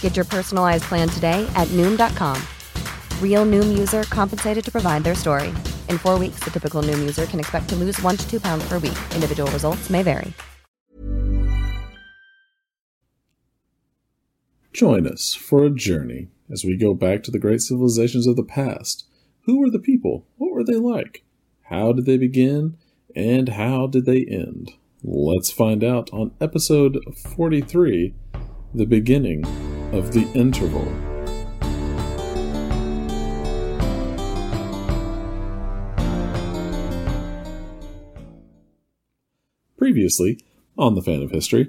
Get your personalized plan today at Noom.com. Real Noom user compensated to provide their story. In four weeks, the typical Noom user can expect to lose one to two pounds per week. Individual results may vary. Join us for a journey as we go back to the great civilizations of the past. Who were the people? What were they like? How did they begin? And how did they end? Let's find out on episode 43 The Beginning of the Interval. Previously, on the Fan of History,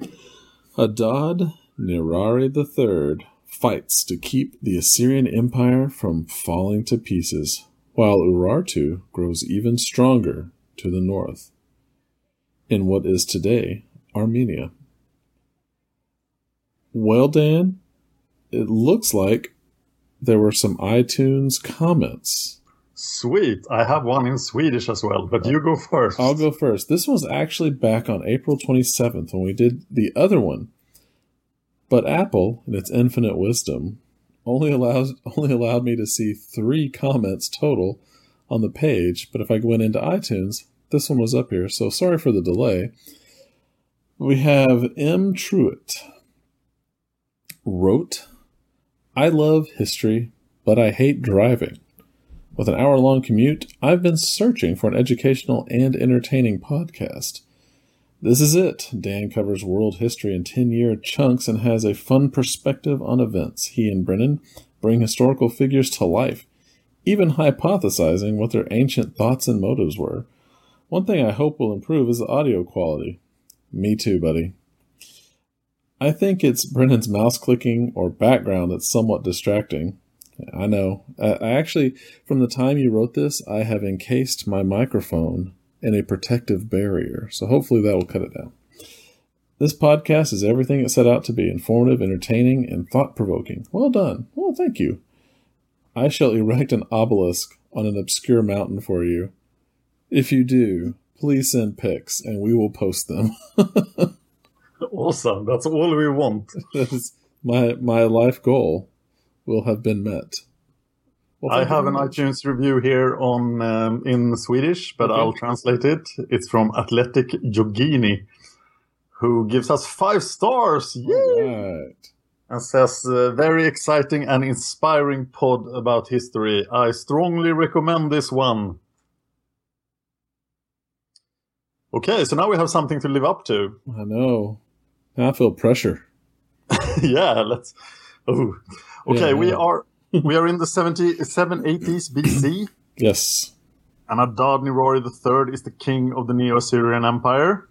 Adad Nirari III fights to keep the Assyrian Empire from falling to pieces, while Urartu grows even stronger to the north, in what is today Armenia. Well, Dan, it looks like there were some iTunes comments. Sweet. I have one in Swedish as well, but you go first. I'll go first. This was actually back on April 27th when we did the other one. But Apple, in its infinite wisdom, only allows only allowed me to see three comments total on the page. But if I went into iTunes, this one was up here. So sorry for the delay. We have M. Truitt wrote, I love history, but I hate driving. With an hour long commute, I've been searching for an educational and entertaining podcast. This is it. Dan covers world history in 10 year chunks and has a fun perspective on events. He and Brennan bring historical figures to life, even hypothesizing what their ancient thoughts and motives were. One thing I hope will improve is the audio quality. Me too, buddy. I think it's Brennan's mouse clicking or background that's somewhat distracting. I know. I actually, from the time you wrote this, I have encased my microphone in a protective barrier, so hopefully that will cut it down. This podcast is everything it set out to be informative, entertaining, and thought provoking. Well done. Well, thank you. I shall erect an obelisk on an obscure mountain for you. If you do, please send pics and we will post them. awesome. That's all we want. my my life goal will have been met. Well, I have an iTunes review here on um, in Swedish, but okay. I'll translate it. It's from Athletic Yogini, who gives us five stars. Yay! Right. And says, uh, very exciting and inspiring pod about history. I strongly recommend this one. Okay, so now we have something to live up to. I know. I feel pressure. yeah, let's. Oh, okay. Yeah, we are we are in the 70, 780s BC. Yes. And Adad Nirari III is the king of the Neo-Assyrian Empire.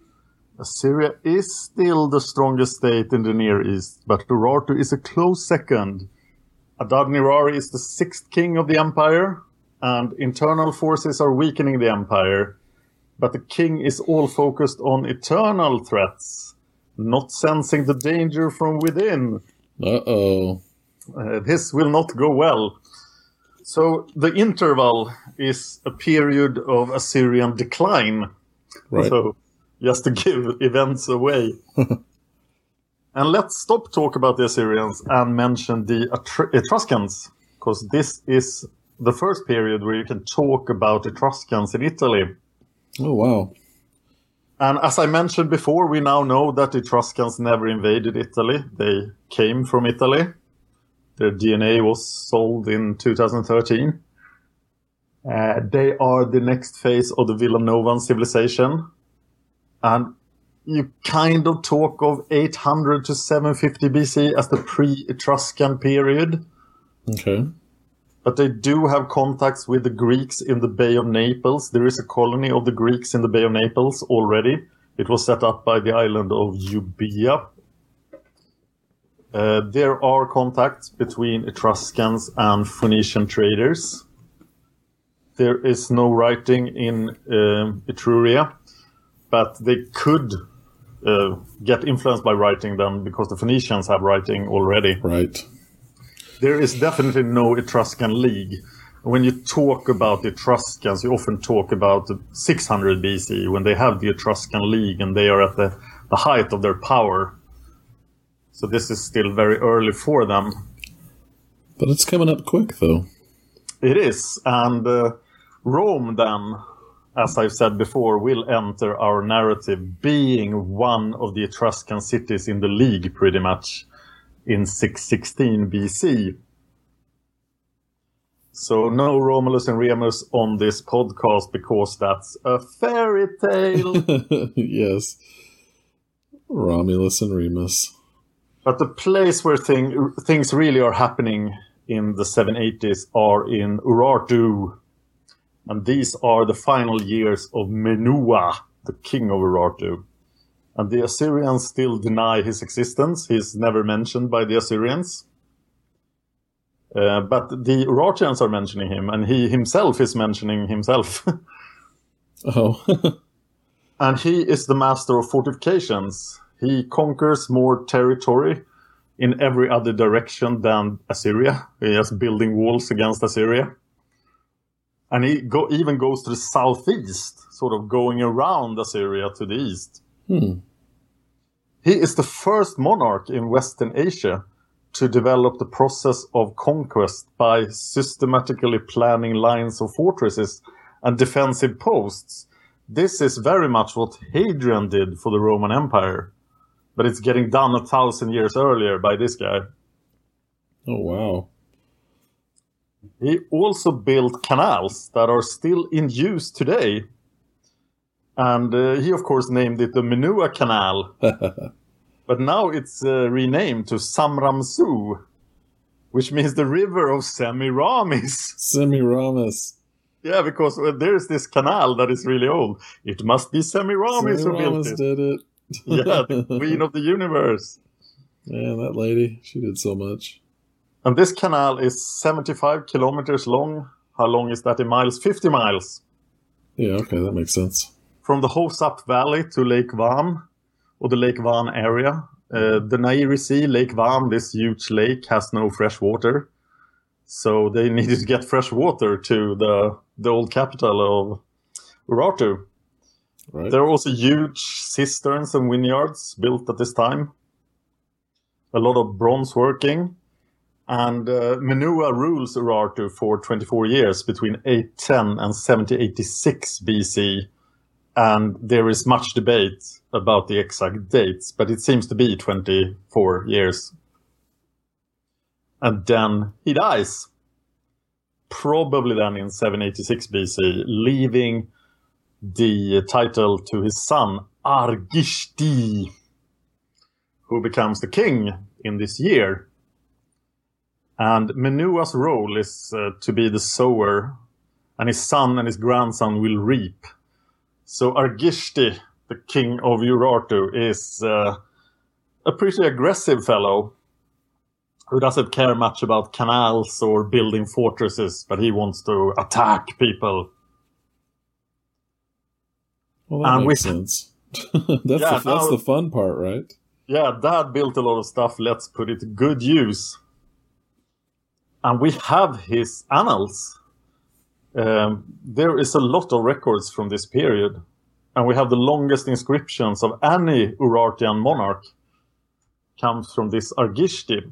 Assyria is still the strongest state in the Near East, but Urartu is a close second. Adad Nirari is the sixth king of the empire, and internal forces are weakening the empire. But the king is all focused on eternal threats, not sensing the danger from within. Uh-oh. Uh, this will not go well. So the interval is a period of Assyrian decline. Right. So just to give events away. And let's stop talk about the Assyrians and mention the Etruscans, because this is the first period where you can talk about Etruscans in Italy. Oh, wow. And as I mentioned before, we now know that Etruscans never invaded Italy. They came from Italy. Their DNA was sold in 2013. Uh, they are the next phase of the Villanovan civilization. And you kind of talk of 800 to 750 BC as the pre Etruscan period. Okay. But they do have contacts with the Greeks in the Bay of Naples. There is a colony of the Greeks in the Bay of Naples already. It was set up by the island of Euboea. Uh, there are contacts between Etruscans and Phoenician traders. There is no writing in uh, Etruria, but they could uh, get influenced by writing them because the Phoenicians have writing already. Right. There is definitely no Etruscan league. When you talk about the Etruscans, you often talk about 600 BC when they have the Etruscan league and they are at the, the height of their power. So this is still very early for them. But it's coming up quick, though. It is. And uh, Rome, then, as I've said before, will enter our narrative being one of the Etruscan cities in the league pretty much in 616 BC. So no Romulus and Remus on this podcast because that's a fairy tale. yes. Romulus and Remus. But the place where thing, things really are happening in the 780s are in Urartu, and these are the final years of Menua, the king of Urartu. And the Assyrians still deny his existence. He's never mentioned by the Assyrians. Uh, but the Urartians are mentioning him, and he himself is mentioning himself. oh. and he is the master of fortifications. He conquers more territory in every other direction than Assyria. He is building walls against Assyria and he go, even goes to the southeast, sort of going around Assyria to the east. Hmm. He is the first monarch in Western Asia to develop the process of conquest by systematically planning lines of fortresses and defensive posts. This is very much what Hadrian did for the Roman Empire, but it's getting done a thousand years earlier by this guy. Oh, wow. He also built canals that are still in use today. And uh, he, of course, named it the Minua Canal. but now it's uh, renamed to Samramsu, which means the river of Semiramis. Semiramis. Yeah, because uh, there's this canal that is really old. It must be Semiramis, who built it. did it. yeah, the queen of the universe. Yeah, that lady. She did so much. And this canal is 75 kilometers long. How long is that in miles? 50 miles. Yeah, okay, that makes sense. From the Hosap Valley to Lake Van, or the Lake Van area. Uh, the Nairi Sea, Lake Van, this huge lake, has no fresh water. So they needed to get fresh water to the, the old capital of Urartu. Right. There are also huge cisterns and vineyards built at this time. A lot of bronze working. And uh, Menua rules Urartu for 24 years between 810 and 7086 BC. And there is much debate about the exact dates, but it seems to be 24 years. And then he dies. Probably then in 786 BC, leaving the title to his son, Argishti, who becomes the king in this year. And Menua's role is uh, to be the sower, and his son and his grandson will reap. So Argishti, the king of Urartu, is uh, a pretty aggressive fellow who doesn't care much about canals or building fortresses, but he wants to attack people. Well, that And makes we- sense. that's Yeah, the, that's now- the fun part, right? Yeah, dad built a lot of stuff. Let's put it to good use. And we have his annals. Um, there is a lot of records from this period. And we have the longest inscriptions of any Urartian monarch. comes from this Argishti.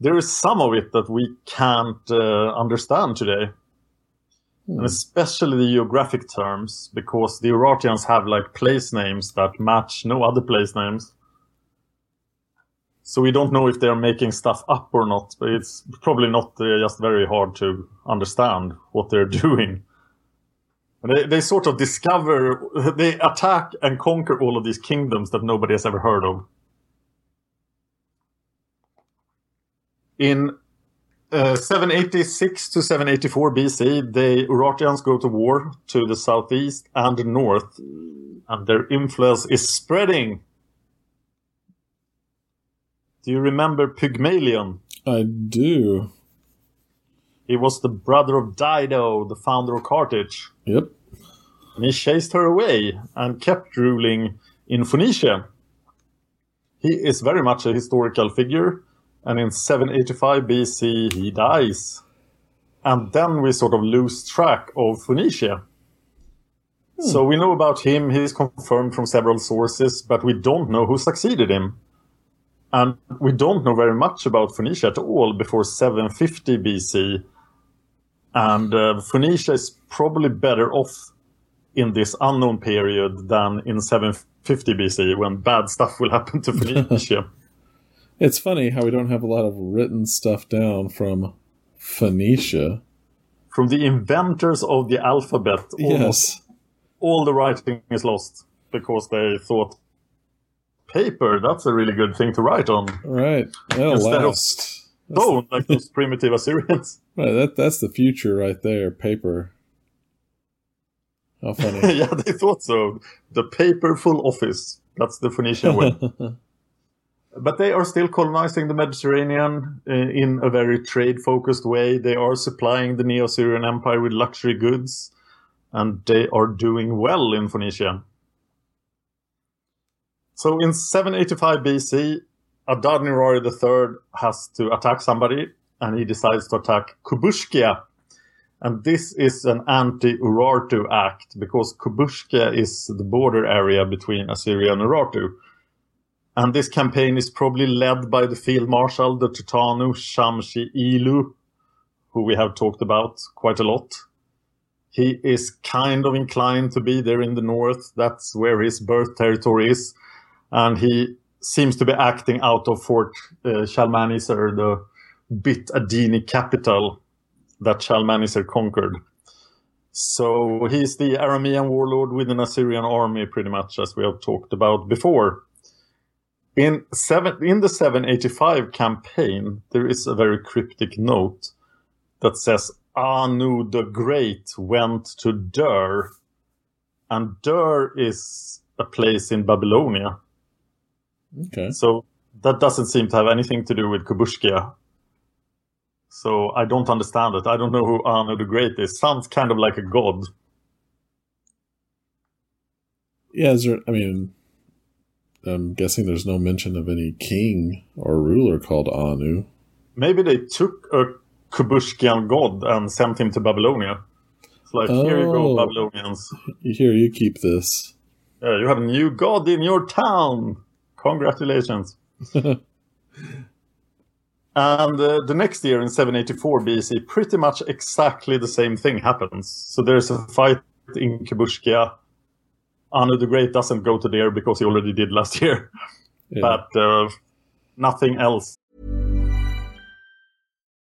There is some of it that we can't uh, understand today. And especially the geographic terms, because the Urartians have like place names that match no other place names. So we don't know if they're making stuff up or not, but it's probably not uh, just very hard to understand what they're doing. And They, they sort of discover, they attack and conquer all of these kingdoms that nobody has ever heard of. In uh, 786 to 784 BC, the Urartians go to war to the southeast and the north, and their influence is spreading. Do you remember Pygmalion? I do. He was the brother of Dido, the founder of Carthage. Yep. And he chased her away and kept ruling in Phoenicia. He is very much a historical figure, and in 785 BC he dies. And then we sort of lose track of Phoenicia. Hmm. So we know about him, he's confirmed from several sources, but we don't know who succeeded him. And we don't know very much about Phoenicia at all before 750 BC. And uh, Phoenicia is probably better off in this unknown period than in 750 BC when bad stuff will happen to Phoenicia. It's funny how we don't have a lot of written stuff down from Phoenicia. From the inventors of the alphabet, almost Yes. all the writing is lost because they thought paper, that's a really good thing to write on. Right. That'll Instead of last. That's Bone, like those primitive Assyrians. Right, that that's the future right there. Paper. How funny. yeah, they thought so. The paperful office. That's the Phoenician way. but they are still colonizing the Mediterranean uh, in a very trade focused way. They are supplying the Neo Assyrian Empire with luxury goods, and they are doing well in Phoenicia. So in 785 BC, Adad-Nirari III has to attack somebody, and he decides to attack Kubushkia. And this is an anti-Urartu act because Kubushkia is the border area between Assyria and Urartu. And this campaign is probably led by the field marshal, the Turtanu Shamshi Ilu, who we have talked about quite a lot. He is kind of inclined to be there in the north. That's where his birth territory is. And he seems to be acting out of Fort uh, Shalmaneser, the Bit Adini capital that Shalmaneser conquered. So he's the Aramean warlord with an Assyrian army, pretty much as we have talked about before. In seven in the 785 campaign, there is a very cryptic note that says Anu the Great went to Dur, and Dur is a place in Babylonia. Okay. So that doesn't seem to have anything to do with Kubushkia. So I don't understand it. I don't know who Anu the Great is. Sounds kind of like a god. Yeah, is there I mean I'm guessing there's no mention of any king or ruler called Anu. Maybe they took a Kubushkian god and sent him to Babylonia. It's like, here you go, Oh. Babylonians. Here, you keep this. Yeah, you have a new god in your town. Congratulations. and uh, the next year in 784 BC, pretty much exactly the same thing happens. So there's a fight in Kubushkia. Anu the Great doesn't go to there because he already did last year, Yeah. but uh, nothing else.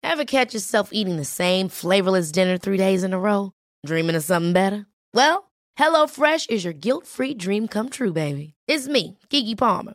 Ever catch yourself eating the same flavorless dinner three days in a row? Dreaming of something better? Well, HelloFresh is your guilt free dream come true, baby. It's me, Keke Palmer.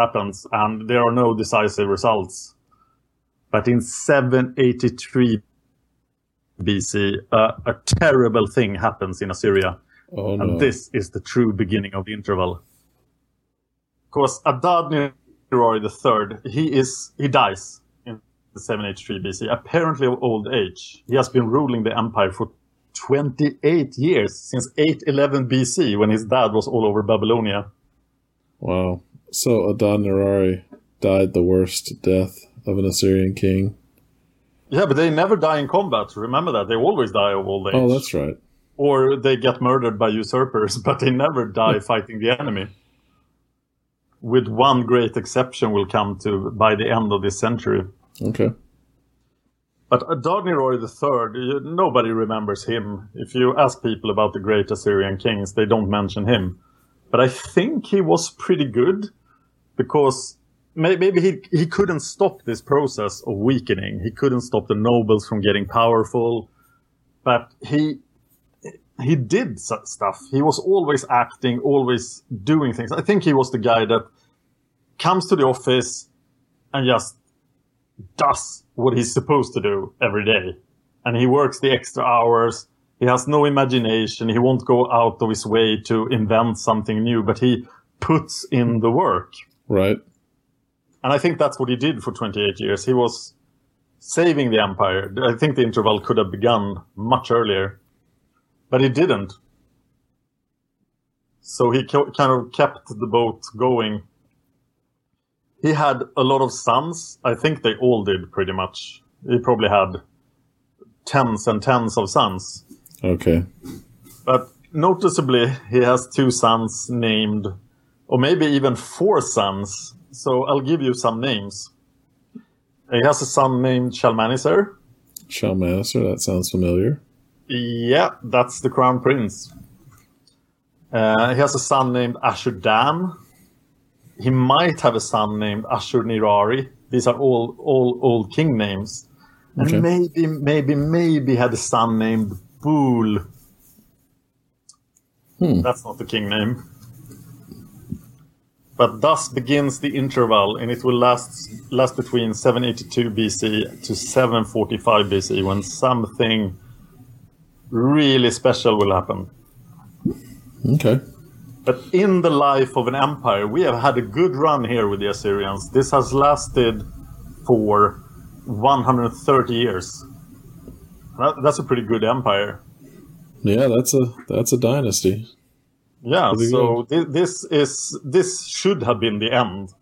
Happens, and there are no decisive results. But in 783 BC, uh, a terrible thing happens in Assyria. Oh no. And this is the true beginning of the interval. Because Adad Nirari III, he is he dies in 783 BC, apparently of old age. He has been ruling the empire for 28 years, since 811 BC, when his dad was all over Babylonia. Wow. So Adad Nirari died the worst death of an Assyrian king. Yeah, but they never die in combat. Remember that. They always die of old oh, age. Oh, that's right. Or they get murdered by usurpers, but they never die fighting the enemy. With one great exception we'll come to by the end of this century. Okay. But Adad-nirari III, nobody remembers him. If you ask people about the great Assyrian kings, they don't mention him. But I think he was pretty good because maybe he, he couldn't stop this process of weakening. He couldn't stop the nobles from getting powerful, but he he did stuff. He was always acting, always doing things. I think he was the guy that comes to the office and just does what he's supposed to do every day. And he works the extra hours. He has no imagination. He won't go out of his way to invent something new, but he puts in the work. Right. And I think that's what he did for 28 years. He was saving the empire. I think the interval could have begun much earlier, but it didn't. So he kind of kept the boat going. He had a lot of sons. I think they all did pretty much. He probably had tens and tens of sons. Okay. But noticeably, he has two sons named, or maybe even four sons so I'll give you some names. He has a son named Shalmaneser. Shalmaneser, that sounds familiar. Yeah, that's the crown prince. Uh, he has a son named Ashur-dan. He might have a son named Ashur-nirari. These are all all old king names. And Okay. maybe, maybe, maybe had a son named Bul. Hmm. That's not the king name. But thus begins the interval, and it will last last between 782 BC to 745 BC, when something really special will happen. Okay. But in the life of an empire, we have had a good run here with the Assyrians. This has lasted for 130 years. That- That's a pretty good empire. Yeah, that's a that's a dynasty. Yeah, so thi- this is this should have been the end.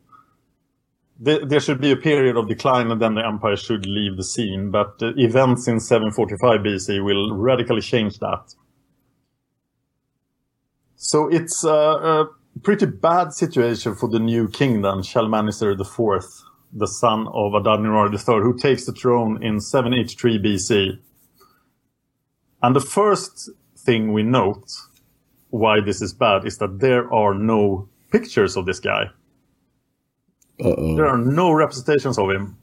There, there should be a period of decline, and then the empire should leave the scene. But uh, events in 745 BC will radically change that. So it's a, a pretty bad situation for the new king, then Shalmaneser IV, the son of Adad-nirari III, who takes the throne in 783 BC. And the first thing we note why this is bad is that there are no pictures of this guy. Uh There are no representations of him.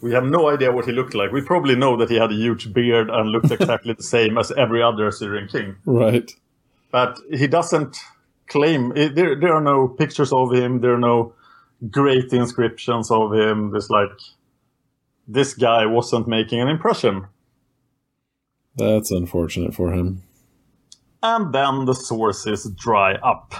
We have no idea what he looked like. We probably know that he had a huge beard and looked exactly the same as every other Assyrian king. Right. But he doesn't claim. There, there are no pictures of him. There are no great inscriptions of him. There's like this guy wasn't making an impression. That's unfortunate for him. And then the sources dry up.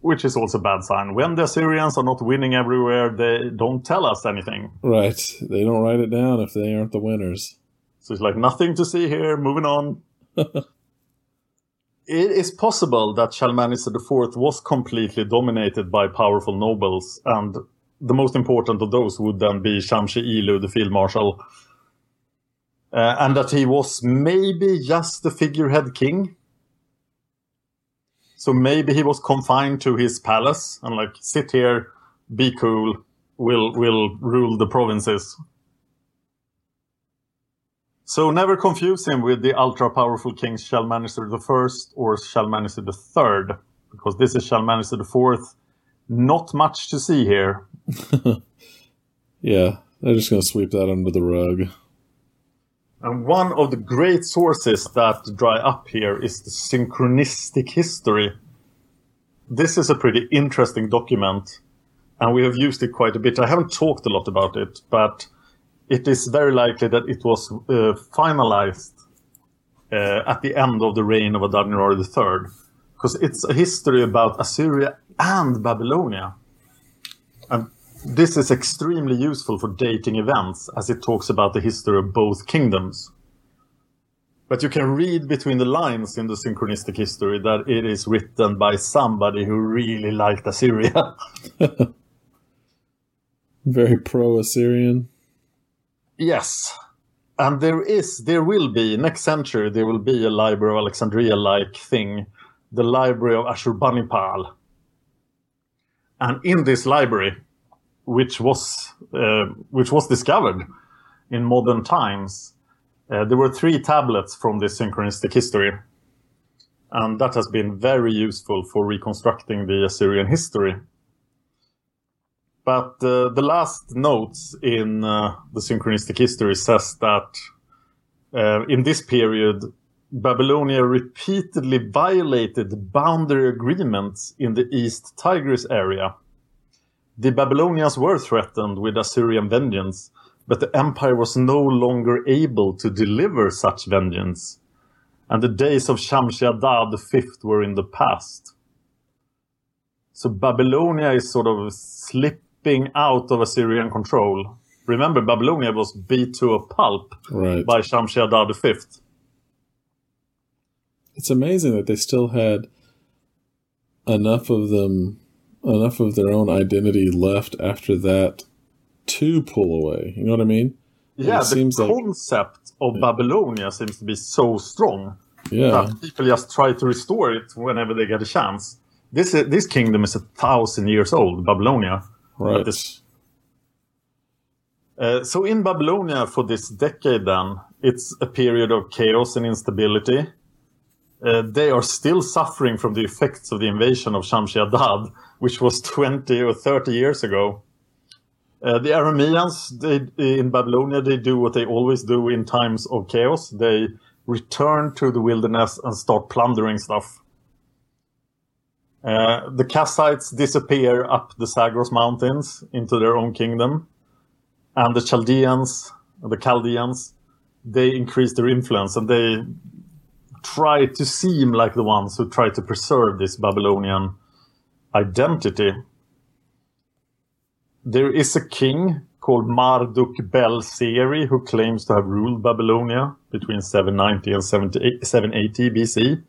Which is also a bad sign. When the Assyrians are not winning everywhere, they don't tell us anything. Right. They don't write it down if they aren't the winners. So it's like nothing to see here, moving on. it is possible that Shalmaneser IV was completely dominated by powerful nobles, and the most important of those would then be Shamshi Ilu, the field marshal. Uh, and that he was maybe just the figurehead king. So maybe he was confined to his palace and like sit here, be cool, will will rule the provinces. So never confuse him with the ultra powerful king Shalmaneser the First or Shalmaneser the Third, because this is Shalmaneser the Fourth. Not much to see here. yeah, they're just to sweep that under the rug. And one of the great sources that dry up here is the synchronistic history. This is a pretty interesting document, and we have used it quite a bit. I haven't talked a lot about it, but it is very likely that it was uh, finalized uh, at the end of the reign of Adad-nirari III, because it's a history about Assyria and Babylonia. And this is extremely useful for dating events as it talks about the history of both kingdoms. But you can read between the lines in the synchronistic history that it is written by somebody who really liked Assyria. Very pro Assyrian. Yes. And there is, there will be, next century, there will be a Library of Alexandria like thing, the Library of Ashurbanipal. And in this library, which was uh, which was discovered in modern times. Uh, there were three tablets from this synchronistic history, and that has been very useful for reconstructing the Assyrian history. But uh, the last notes in uh, the synchronistic history says that uh, in this period, Babylonia repeatedly violated boundary agreements in the East Tigris area the Babylonians were threatened with Assyrian vengeance, but the empire was no longer able to deliver such vengeance, and the days of Shamshi-Adad V were in the past. So Babylonia is sort of slipping out of Assyrian control. Remember, Babylonia was beat to a pulp right. by Shamshi-Adad V. It's amazing that they still had enough of them enough of their own identity left after that to pull away. You know what I mean? Yeah, the seems concept like, of yeah. Babylonia seems to be so strong yeah. that people just try to restore it whenever they get a chance. This this kingdom is a thousand years old, Babylonia. Right. Uh, so in Babylonia for this decade, then it's a period of chaos and instability. Uh, they are still suffering from the effects of the invasion of Shamshi which was 20 or 30 years ago. Uh, the Arameans they, in Babylonia, they do what they always do in times of chaos. They return to the wilderness and start plundering stuff. Uh, the Kassites disappear up the Zagros mountains into their own kingdom. And the Chaldeans, the Chaldeans, they increase their influence and they try to seem like the ones who try to preserve this Babylonian identity. There is a king called Marduk Bel-Zeri who claims to have ruled Babylonia between 790 and 780 BC.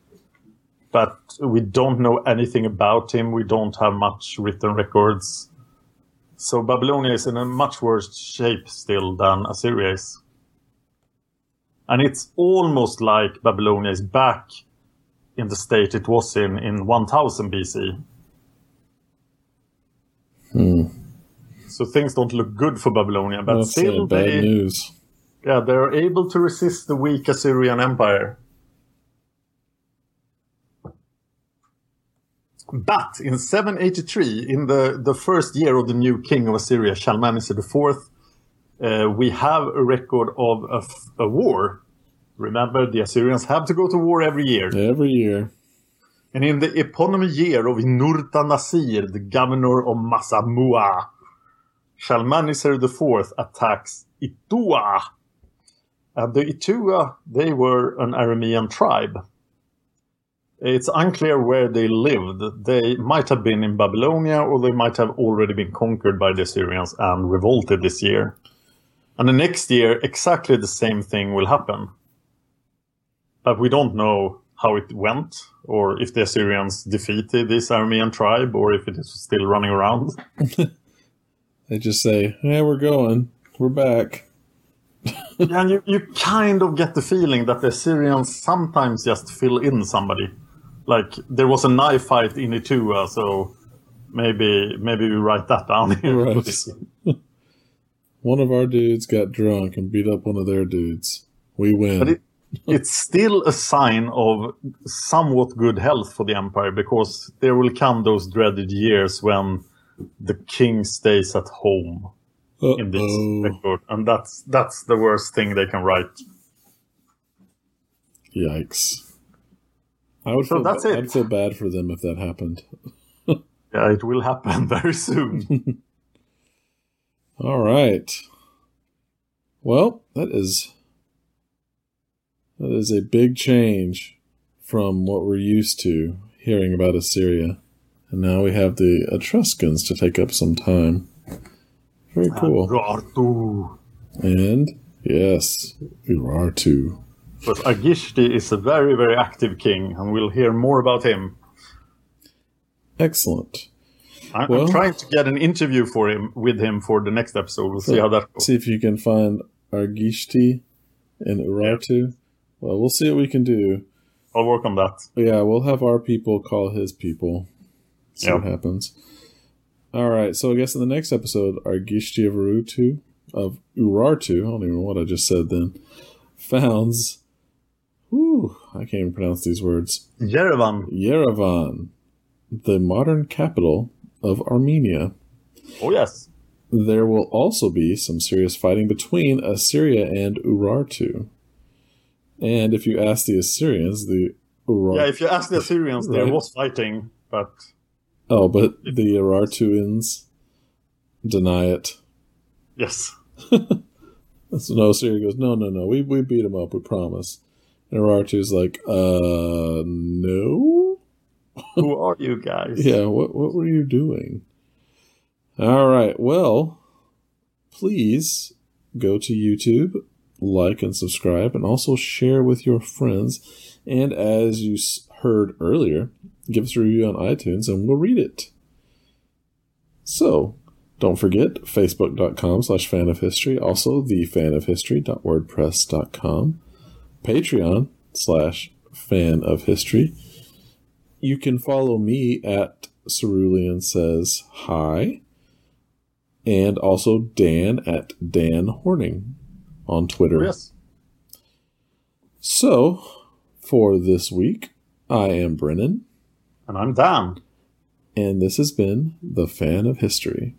But we don't know anything about him. We don't have much written records. So Babylonia is in a much worse shape still than Assyria is. And it's almost like Babylonia is back in the state it was in in 1000 BC. Hmm. So things don't look good for Babylonia, but That's still bad they, news. yeah, they're able to resist the weak Assyrian Empire. But in 783, in the, the first year of the new king of Assyria, Shalmaneser IV, uh, we have a record of a, a, war. Remember, the Assyrians have to go to war every year. Every year. And in the eponymous year of Nurta Nasir, the governor of Mazamua, Shalmaneser IV attacks Itua. And the Itua, they were an Aramean tribe. It's unclear where they lived. They might have been in Babylonia or they might have already been conquered by the Assyrians and revolted this year. And the next year, exactly the same thing will happen. But we don't know how it went, or if the Assyrians defeated this Aramean tribe, or if it is still running around. they just say, "Yeah, we're going. We're back." yeah, and you, you kind of get the feeling that the Assyrians sometimes just fill in somebody. Like there was a knife fight in Itua, so maybe maybe we write that down here. Right. one of our dudes got drunk and beat up one of their dudes. We win. But it, it's still a sign of somewhat good health for the empire because there will come those dreaded years when the king stays at home in this Uh-oh. record, and that's that's the worst thing they can write. Yikes. I would So feel that's ba- it. I'd feel bad for them if that happened. Yeah, it will happen very soon. All right. Well, that is that is a big change from what we're used to hearing about Assyria. And now we have the Etruscans to take up some time. Very uh, cool. Urartu. And yes, Urartu. But Argishti is a very, very active king, and we'll hear more about him. Excellent. I- Well- I'm trying to get an interview for him with him for the next episode. We'll see how that goes. See if you can find Argishti and Urartu. Well, we'll see what we can do. I'll work on that. Yeah, we'll have our people call his people. See what happens. All right, so I guess in the next episode, Argishti of Urutu of Urartu, I don't even know what I just said then, founds. Whew, I can't even pronounce these words. Yerevan. Yerevan, the modern capital of Armenia. Oh, yes. There will also be some serious fighting between Assyria and Urartu. And if you ask the Assyrians, the Urartu. Yeah, if you ask the Assyrians, there was fighting, but Oh, but the Urartuans deny it. yes. So no, Syria goes, no, no, no, we, we beat them up, we promise. And Urartu's like, uh, no? Who are you guys? Yeah, what, what were you doing? All right, well, please go to YouTube, like and subscribe, and also share with your friends. And as you heard earlier, give us a review on iTunes and we'll read it. So, don't forget facebook.com slash fan of history, also the fan of history.wordpress.com, Patreon slash fan of history. You can follow me at Cerulean Says Hi, and also Dan at Dan Horning on Twitter. Yes. So, for this week, I am Brennan, And I'm Dan. and this has been The Fan of History.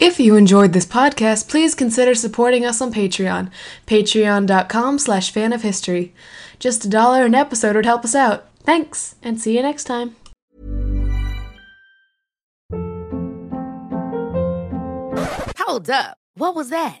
If you enjoyed this podcast, please consider supporting us on Patreon. Patreon.com slash fan of history. Just a dollar an episode would help us out. Thanks, and see you next time. Hold up. What was that?